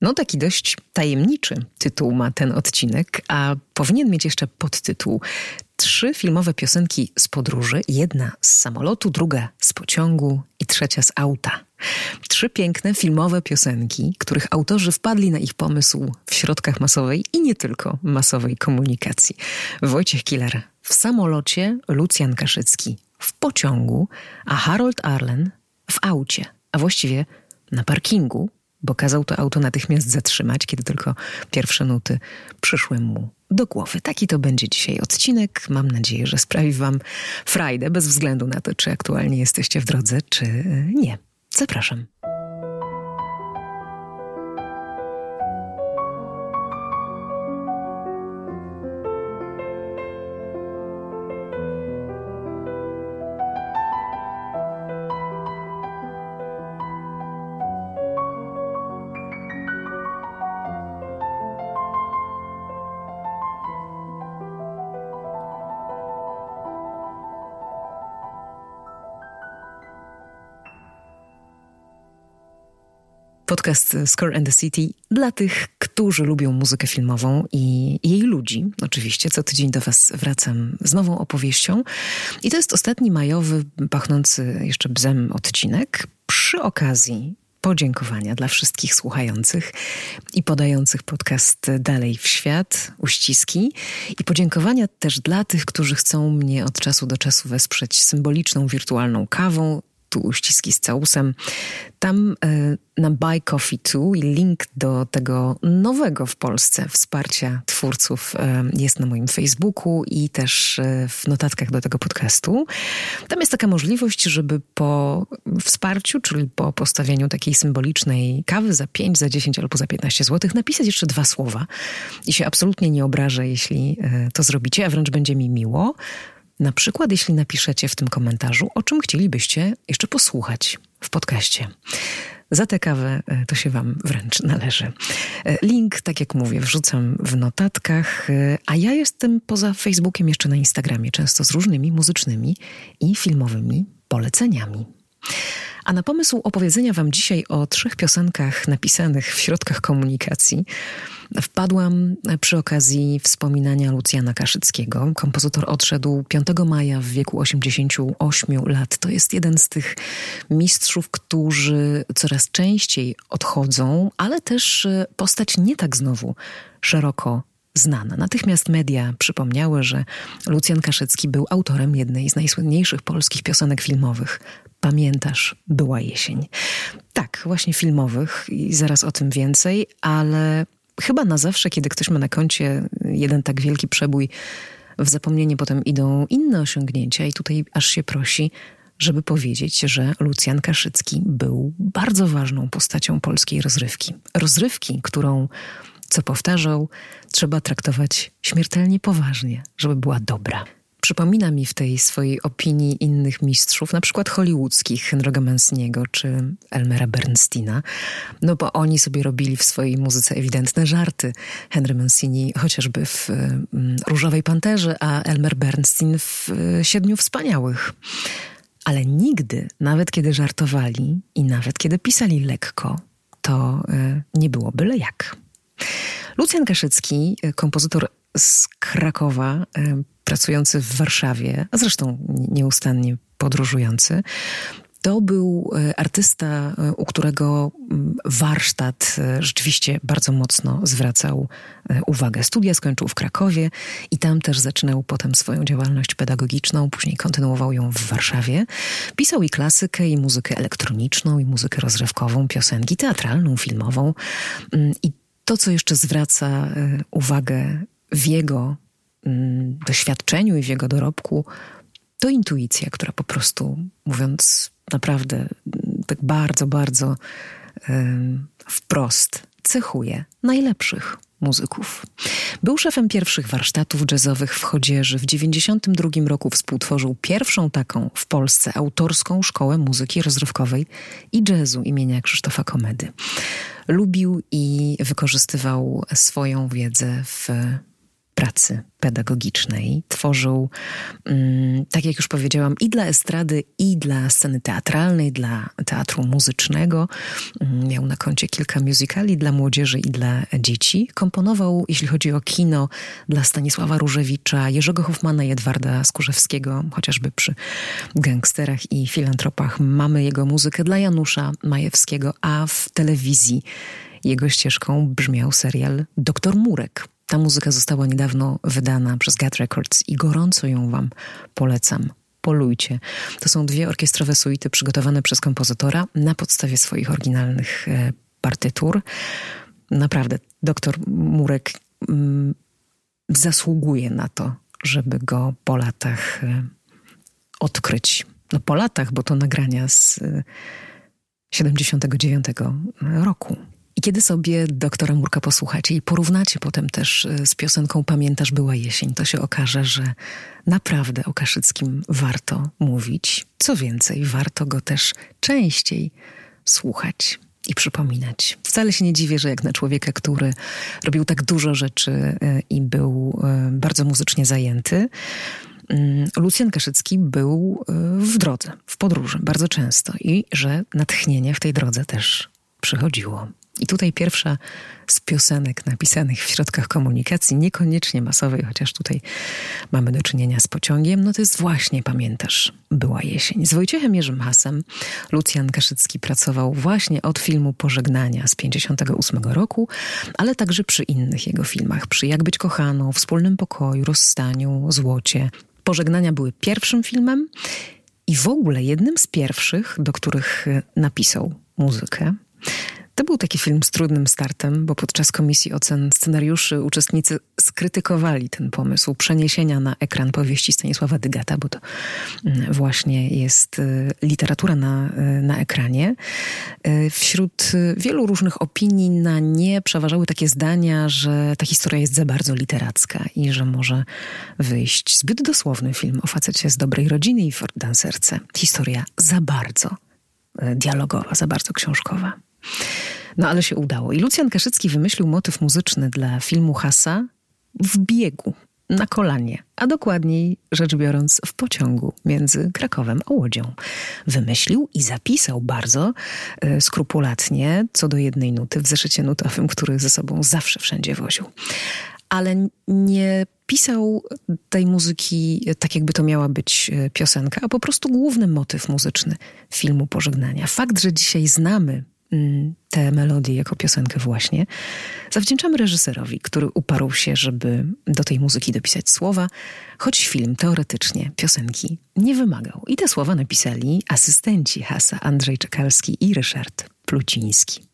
No, taki dość tajemniczy tytuł ma ten odcinek, a powinien mieć jeszcze podtytuł Trzy filmowe piosenki z podróży, jedna z samolotu, druga z pociągu i trzecia z auta. Trzy piękne filmowe piosenki, których autorzy wpadli na ich pomysł w środkach masowej i nie tylko masowej komunikacji. Wojciech Killer w samolocie, Lucjan Kaszycki w pociągu, a Harold Arlen w aucie, a właściwie na parkingu, bo kazał to auto natychmiast zatrzymać, kiedy tylko pierwsze nuty przyszły mu do głowy. Taki to będzie dzisiaj odcinek. Mam nadzieję, że sprawi Wam frajdę, bez względu na to, czy aktualnie jesteście w drodze, czy nie. Zapraszam. Podcast Score and the City dla tych, którzy lubią muzykę filmową i jej ludzi. Oczywiście co tydzień do Was wracam z nową opowieścią. I to jest ostatni majowy, pachnący jeszcze bzem odcinek. Przy okazji podziękowania dla wszystkich słuchających i podających podcast dalej w świat, uściski. I podziękowania też dla tych, którzy chcą mnie od czasu do czasu wesprzeć symboliczną wirtualną kawą tu uściski z całusem. Tam y, na Buy Coffee 2 i link do tego nowego w Polsce wsparcia twórców y, jest na moim Facebooku i też y, w notatkach do tego podcastu. Tam jest taka możliwość, żeby po wsparciu, czyli po postawieniu takiej symbolicznej kawy za 5, za 10 albo za 15 zł, napisać jeszcze dwa słowa. I się absolutnie nie obrażę, jeśli to zrobicie, a wręcz będzie mi miło. Na przykład, jeśli napiszecie w tym komentarzu, o czym chcielibyście jeszcze posłuchać w podcaście. Za tę kawę e, to się Wam wręcz należy. E, link, tak jak mówię, wrzucam w notatkach, e, a ja jestem poza Facebookiem jeszcze na Instagramie, często z różnymi muzycznymi i filmowymi poleceniami. A na pomysł opowiedzenia Wam dzisiaj o trzech piosenkach napisanych w środkach komunikacji wpadłam przy okazji wspominania Lucjana Kaszyckiego. Kompozytor odszedł 5 maja w wieku 88 lat. To jest jeden z tych mistrzów, którzy coraz częściej odchodzą, ale też e, postać nie tak znowu szeroko znana. Natychmiast media przypomniały, że Lucjan Kaszycki był autorem jednej z najsłynniejszych polskich piosenek filmowych. Pamiętasz, była jesień. Tak, właśnie filmowych i zaraz o tym więcej, ale chyba na zawsze, kiedy ktoś ma na koncie jeden tak wielki przebój, w zapomnienie potem idą inne osiągnięcia i tutaj aż się prosi, żeby powiedzieć, że Lucjan Kaszycki był bardzo ważną postacią polskiej rozrywki. Rozrywki, którą, co powtarzał, trzeba traktować śmiertelnie poważnie, żeby była dobra. Przypomina mi w tej swojej opinii innych mistrzów, na przykład hollywoodzkich, Henry'ego Manciniego czy Elmera Bernsteina, no bo oni sobie robili w swojej muzyce ewidentne żarty. Henry Mancini chociażby w mm, Różowej Panterze, a Elmer Bernstein w y, Siedmiu Wspaniałych. Ale nigdy, nawet kiedy żartowali i nawet kiedy pisali lekko, to y, nie było byle jak. Lucjan Kaszycki, y, kompozytor z Krakowa, pracujący w Warszawie, a zresztą nieustannie podróżujący, to był e, artysta, e, u którego warsztat e, rzeczywiście bardzo mocno zwracał uwagę. Studia skończył w Krakowie i tam też zaczynał potem swoją działalność pedagogiczną, później kontynuował ją w Warszawie. Pisał i klasykę, i muzykę elektroniczną, i muzykę rozrywkową, piosenki teatralną, filmową. I to, co jeszcze zwraca uwagę w jego Mm, doświadczeniu i w jego dorobku, to intuicja, która po prostu, mówiąc naprawdę mm, tak bardzo, bardzo wprost, cechuje najlepszych muzyków. Był szefem pierwszych warsztatów jazzowych w Chodzieży. W 1992 roku współtworzył pierwszą taką w Polsce autorską szkołę muzyki rozrywkowej i jazzu imienia Krzysztofa Komedy. Lubił i wykorzystywał swoją wiedzę w pracy pedagogicznej. Tworzył, mm, tak jak już powiedziałam, i dla estrady, i dla sceny teatralnej, dla teatru muzycznego. Mm, miał na koncie kilka musicali dla młodzieży i dla dzieci. Komponował, jeśli chodzi o kino, dla Stanisława Różewicza, Jerzego Hoffmana i Edwarda Skórzewskiego, chociażby przy gangsterach i filantropach. Mamy jego muzykę dla Janusza Majewskiego, a w telewizji jego ścieżką brzmiał serial Doktor Murek. Ta muzyka została niedawno wydana przez Gut Records i gorąco ją wam polecam. Polujcie. To są dwie orkiestrowe suity przygotowane przez kompozytora na podstawie swoich oryginalnych e, partytur. Naprawdę, doktor Murek mm, zasługuje na to, żeby go po latach e, odkryć. No po latach, bo to nagrania z e, 79 roku. I kiedy sobie doktora Murka posłuchacie i porównacie potem też e, z piosenką Pamiętasz była jesień, to się okaże, że naprawdę o Kaszyckim warto mówić. Co więcej, warto go też częściej słuchać i przypominać. Wcale się nie dziwię, że jak na człowieka, który robił tak dużo rzeczy e, i był e, bardzo muzycznie zajęty, mm, Lucjan Kaszycki był w drodze, w podróży bardzo często i że natchnienie w tej drodze też przychodziło. I tutaj pierwsza z piosenek napisanych w środkach komunikacji, niekoniecznie masowej, chociaż tutaj mamy do czynienia z pociągiem, no to jest właśnie, pamiętasz, była jesień. Z Wojciechem Jerzym Hasem Lucjan Kaszycki pracował właśnie od filmu Pożegnania z 58 roku, ale także przy innych jego filmach, przy Jak być kochaną, Wspólnym pokoju, Rozstaniu, Złocie. Pożegnania były pierwszym filmem i w ogóle jednym z pierwszych, do których napisał muzykę. To był taki film z trudnym startem, bo podczas komisji ocen scenariuszy uczestnicy skrytykowali ten pomysł przeniesienia na ekran powieści Stanisława Dygata, bo to mm, właśnie jest y, literatura na, y, na ekranie. Y, wśród wielu różnych opinii na nie przeważały takie zdania, że ta historia jest za bardzo literacka i że może wyjść zbyt dosłowny film o facecie z dobrej rodziny i Ford Dancerce. Historia za bardzo dialogowa, za bardzo książkowa. No ale się udało. I Lucjan Kaszycki wymyślił motyw muzyczny dla filmu Hasa w biegu, na kolanie, a dokładniej rzecz biorąc w pociągu między Krakowem a Łodzią. Wymyślił i zapisał bardzo y, skrupulatnie co do jednej nuty w zeszycie nutowym, który ze sobą zawsze wszędzie woził. Ale nie pisał tej muzyki tak, jakby to miała być e, piosenka, a po prostu główny motyw muzyczny filmu Pożegnania. Fakt, że dzisiaj znamy tę melodię jako piosenkę właśnie, zawdzięczamy reżyserowi, który uparł się, żeby do tej muzyki dopisać słowa, choć film teoretycznie piosenki nie wymagał. I te słowa napisali asystenci Hasa Andrzej Czekalski i Ryszard Pluciński.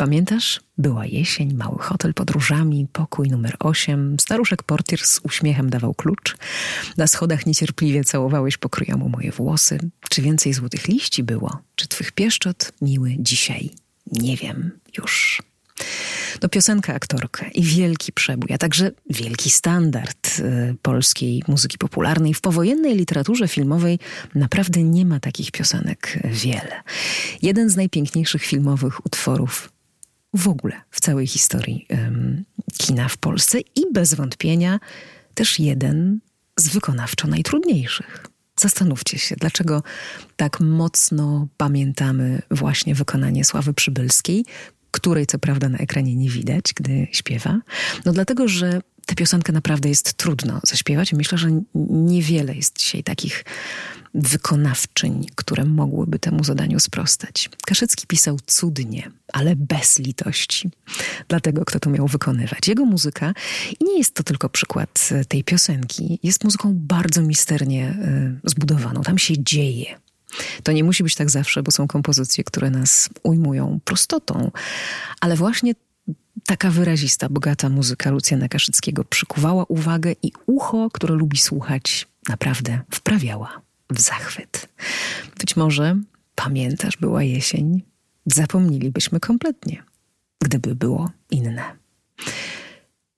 Pamiętasz? Była jesień, mały hotel pod różami, pokój numer 8. Staruszek portier z uśmiechem dawał klucz. Na schodach niecierpliwie całowałeś pokryjomu moje włosy. Czy więcej złotych liści było? Czy twych pieszczot miły dzisiaj? Nie wiem już. No piosenka, aktorka i wielki przebój, a także wielki standard y, polskiej muzyki popularnej. W powojennej literaturze filmowej naprawdę nie ma takich piosenek wiele. Jeden z najpiękniejszych filmowych utworów w ogóle w całej historii um, kina w Polsce i bez wątpienia też jeden z wykonawczo najtrudniejszych. Zastanówcie się, dlaczego tak mocno pamiętamy właśnie wykonanie Sławy Przybylskiej, której co prawda na ekranie nie widać, gdy śpiewa. No dlatego, że tę piosenkę naprawdę jest trudno zaśpiewać. Myślę, że niewiele jest dzisiaj takich wykonawczyń, które mogłyby temu zadaniu sprostać. Kaszycki pisał cudnie, ale bez litości dla tego, kto to miał wykonywać. Jego muzyka, i nie jest to tylko przykład tej piosenki, jest muzyką bardzo misternie y, zbudowaną. Tam się dzieje. To nie musi być tak zawsze, bo są kompozycje, które nas ujmują prostotą, ale właśnie taka wyrazista, bogata muzyka Lucjana Kaszyckiego przykuwała uwagę i ucho, które lubi słuchać, naprawdę wprawiała w zachwyt. Być może, pamiętasz, była jesień, zapomnielibyśmy kompletnie, gdyby było inne.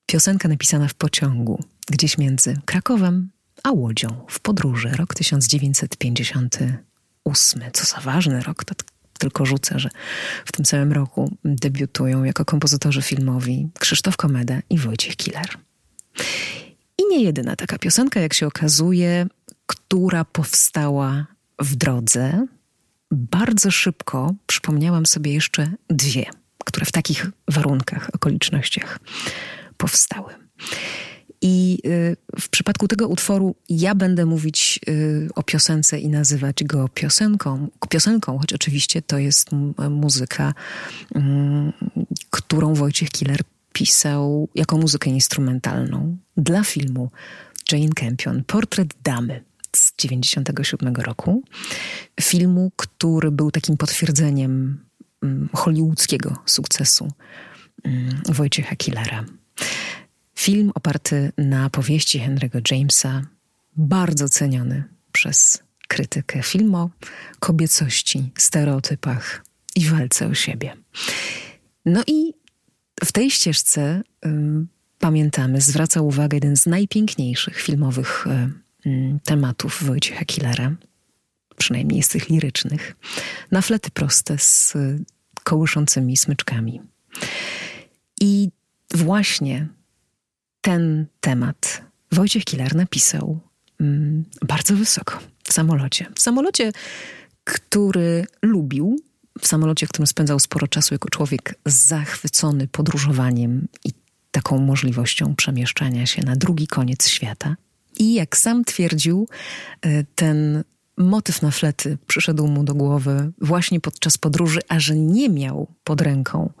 Piosenka napisana w pociągu, gdzieś między Krakowem a Łodzią w podróży, rok 1950 ósmy. Co za ważny rok, to tylko rzucę, że w tym samym roku debiutują jako kompozytorzy filmowi Krzysztof Komeda i Wojciech Killer. I nie jedyna taka piosenka, jak się okazuje, która powstała w drodze. Bardzo szybko przypomniałam sobie jeszcze dwie, które w takich warunkach, okolicznościach powstały. I y, w przypadku tego utworu ja będę mówić y, o piosence i nazywać go piosenką, piosenką choć oczywiście to jest muzyka, mm, którą Wojciech Killer pisał jako muzykę instrumentalną dla filmu Jane Campion, Portret Damy z 1997 roku. Filmu, który był takim potwierdzeniem mm, hollywoodzkiego sukcesu mm, Wojciecha Killera. Film oparty na powieści Henry'ego Jamesa, bardzo ceniony przez krytykę. Film o kobiecości, stereotypach i walce o siebie. No i w tej ścieżce y, pamiętamy, zwraca uwagę jeden z najpiękniejszych filmowych y, y, tematów Wojciecha Killera, przynajmniej z tych lirycznych, na flety proste z kołyszącymi smyczkami. I właśnie ten temat Wojciech Kilar napisał mm, bardzo wysoko w samolocie. W samolocie, który lubił, w samolocie, w którym spędzał sporo czasu jako człowiek zachwycony podróżowaniem i taką możliwością przemieszczania się na drugi koniec świata. I jak sam twierdził, e, ten motyw na flety przyszedł mu do głowy właśnie podczas podróży, a że nie miał pod ręką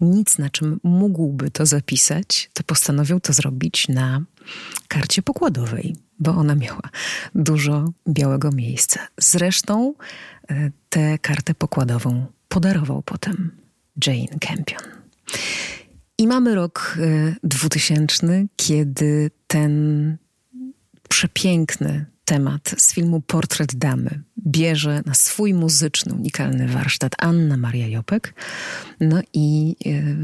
nic, na czym mógłby to zapisać, to postanowił to zrobić na karcie pokładowej, bo ona miała dużo białego miejsca. Zresztą e, tę kartę pokładową podarował potem Jane Campion. I mamy rok 2000, e, kiedy ten przepiękny temat z filmu Portret Damy bierze na swój muzyczny, unikalny warsztat Anna Maria Jopek. No i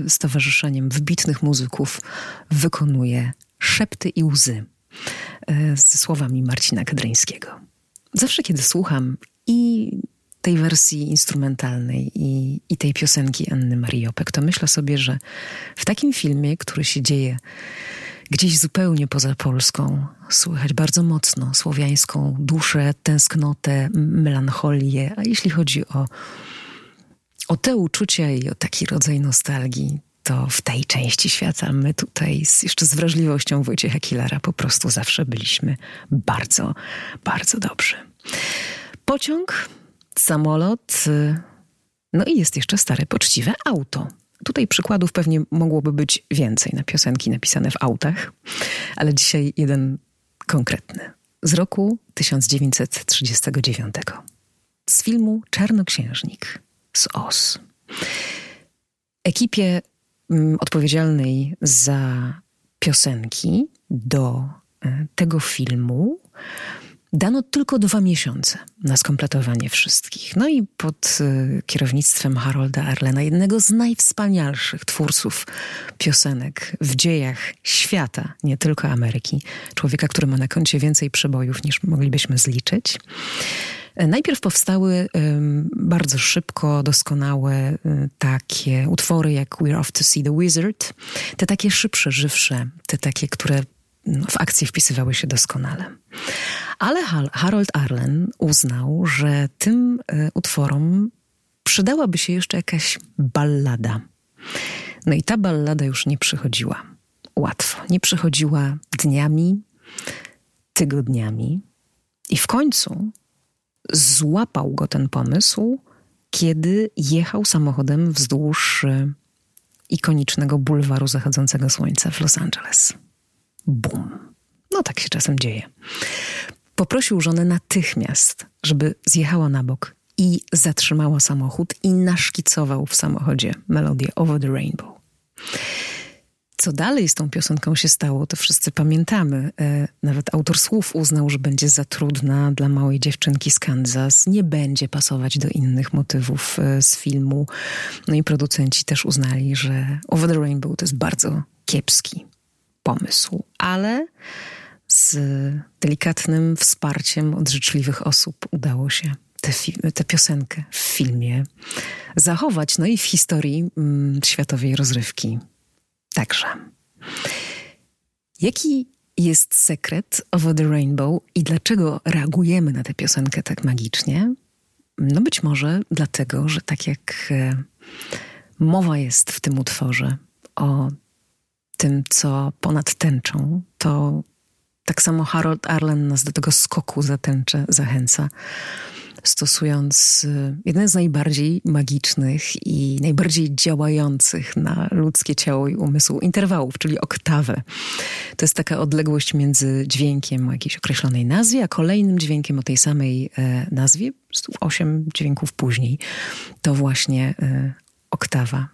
e, z towarzyszeniem wybitnych muzyków wykonuje Szepty i łzy e, ze słowami Marcina Kadryńskiego. Zawsze, kiedy słucham i tej wersji instrumentalnej i, i tej piosenki Anny Marii Jopek, to myślę sobie, że w takim filmie, który się dzieje Gdzieś zupełnie poza Polską słychać bardzo mocno słowiańską duszę, tęsknotę, melancholię, a jeśli chodzi o, o te uczucia i o taki rodzaj nostalgii, to w tej części świata my tutaj z, jeszcze z wrażliwością Wojciecha Kilara po prostu zawsze byliśmy bardzo, bardzo dobrzy. Pociąg, samolot, no i jest jeszcze stare, poczciwe auto. Tutaj przykładów pewnie mogłoby być więcej na piosenki napisane w autach, ale dzisiaj jeden konkretny. Z roku 1939. Z filmu Czarnoksiężnik z Os. Ekipie mm, odpowiedzialnej za piosenki do e, tego filmu Dano tylko dwa miesiące na skompletowanie wszystkich. No i pod y, kierownictwem Harolda Arlena, jednego z najwspanialszych twórców piosenek w dziejach świata, nie tylko Ameryki, człowieka, który ma na koncie więcej przebojów niż moglibyśmy zliczyć. E, najpierw powstały bardzo szybko, doskonałe y, takie utwory jak We're Off to See the Wizard, te takie szybsze, żywsze, te takie, które w akcję wpisywały się doskonale. Ale Harold Arlen uznał, że tym e, utworom przydałaby się jeszcze jakaś ballada. No i ta ballada już nie przychodziła łatwo. Nie przychodziła dniami, tygodniami. I w końcu złapał go ten pomysł, kiedy jechał samochodem wzdłuż e, ikonicznego bulwaru zachodzącego słońca w Los Angeles. Bum. No tak się czasem dzieje. Poprosił żonę natychmiast, żeby zjechała na bok i zatrzymała samochód i naszkicował w samochodzie melodię Over the Rainbow. Co dalej z tą piosenką się stało, to wszyscy pamiętamy. E, nawet autor słów uznał, że będzie za trudna dla małej dziewczynki z Kansas, nie będzie pasować do innych motywów e, z filmu. No i producenci też uznali, że Over the Rainbow to jest bardzo kiepski pomysł, ale z delikatnym wsparciem od życzliwych osób udało się tę piosenkę w filmie zachować, no i w historii mm, światowej rozrywki także. Jaki jest sekret Over the Rainbow i dlaczego reagujemy na tę piosenkę tak magicznie? No być może dlatego, że tak jak e, mowa jest w tym utworze o tym, co ponad tęczą, to tak samo Harold Arlen nas do tego skoku za tęczę zachęca stosując y, jeden z najbardziej magicznych i najbardziej działających na ludzkie ciało i umysł interwałów, czyli oktawę. To jest taka odległość między dźwiękiem o jakiejś określonej nazwie, a kolejnym dźwiękiem o tej samej e, nazwie, osiem dźwięków później. To właśnie e, oktawa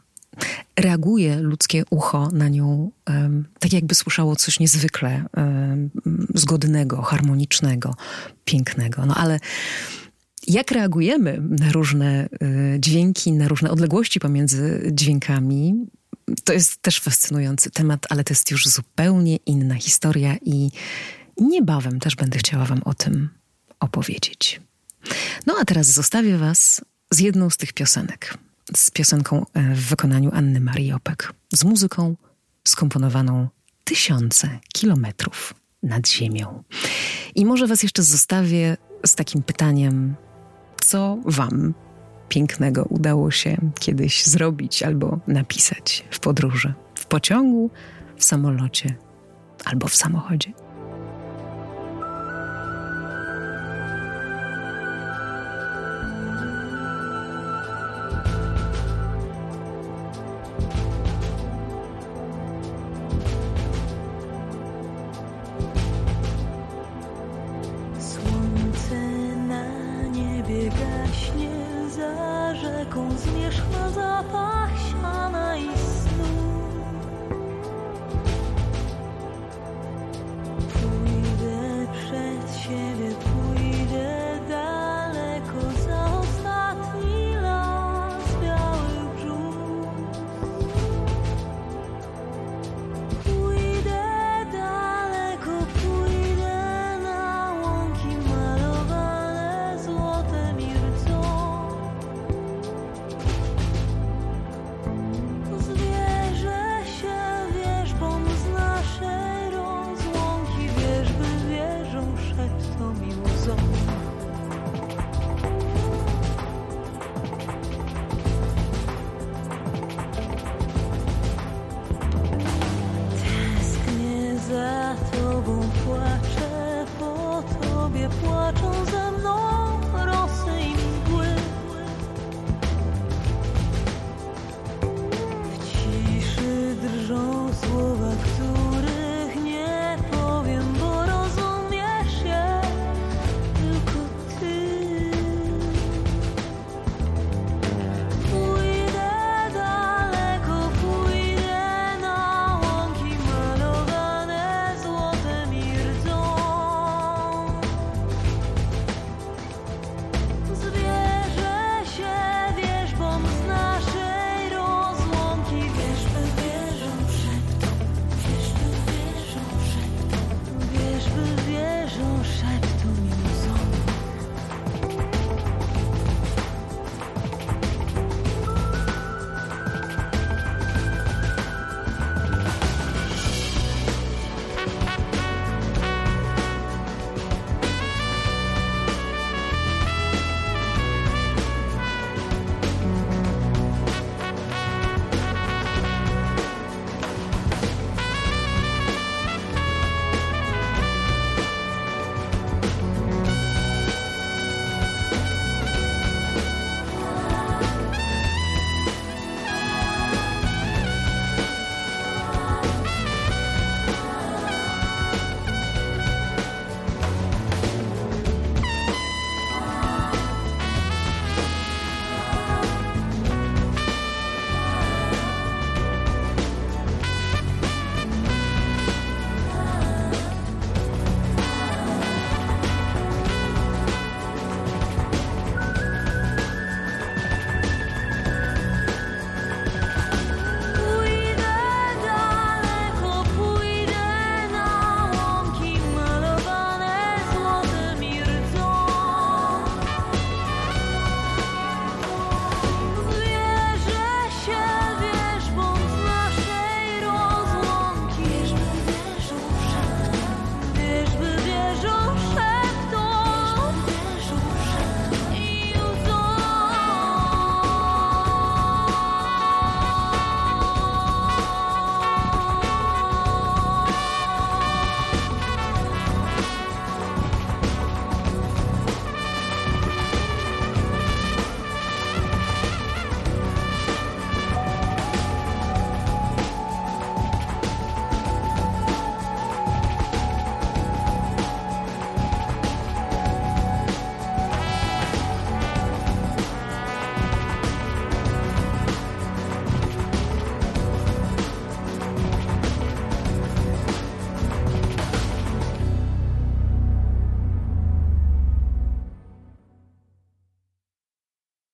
reaguje ludzkie ucho na nią tak, jakby słyszało coś niezwykle zgodnego, harmonicznego, pięknego. No ale jak reagujemy na różne y, dźwięki, na różne odległości pomiędzy dźwiękami, to jest też fascynujący temat, ale to jest już zupełnie inna historia i niebawem też będę chciała Wam o tym opowiedzieć. No a teraz zostawię Was z jedną z tych piosenek. Z piosenką e, w wykonaniu Anny Marii Opek. Z muzyką skomponowaną tysiące kilometrów nad ziemią. I może Was jeszcze zostawię z takim pytaniem, co Wam pięknego udało się kiedyś zrobić albo napisać w podróży, w pociągu, w samolocie albo w samochodzie.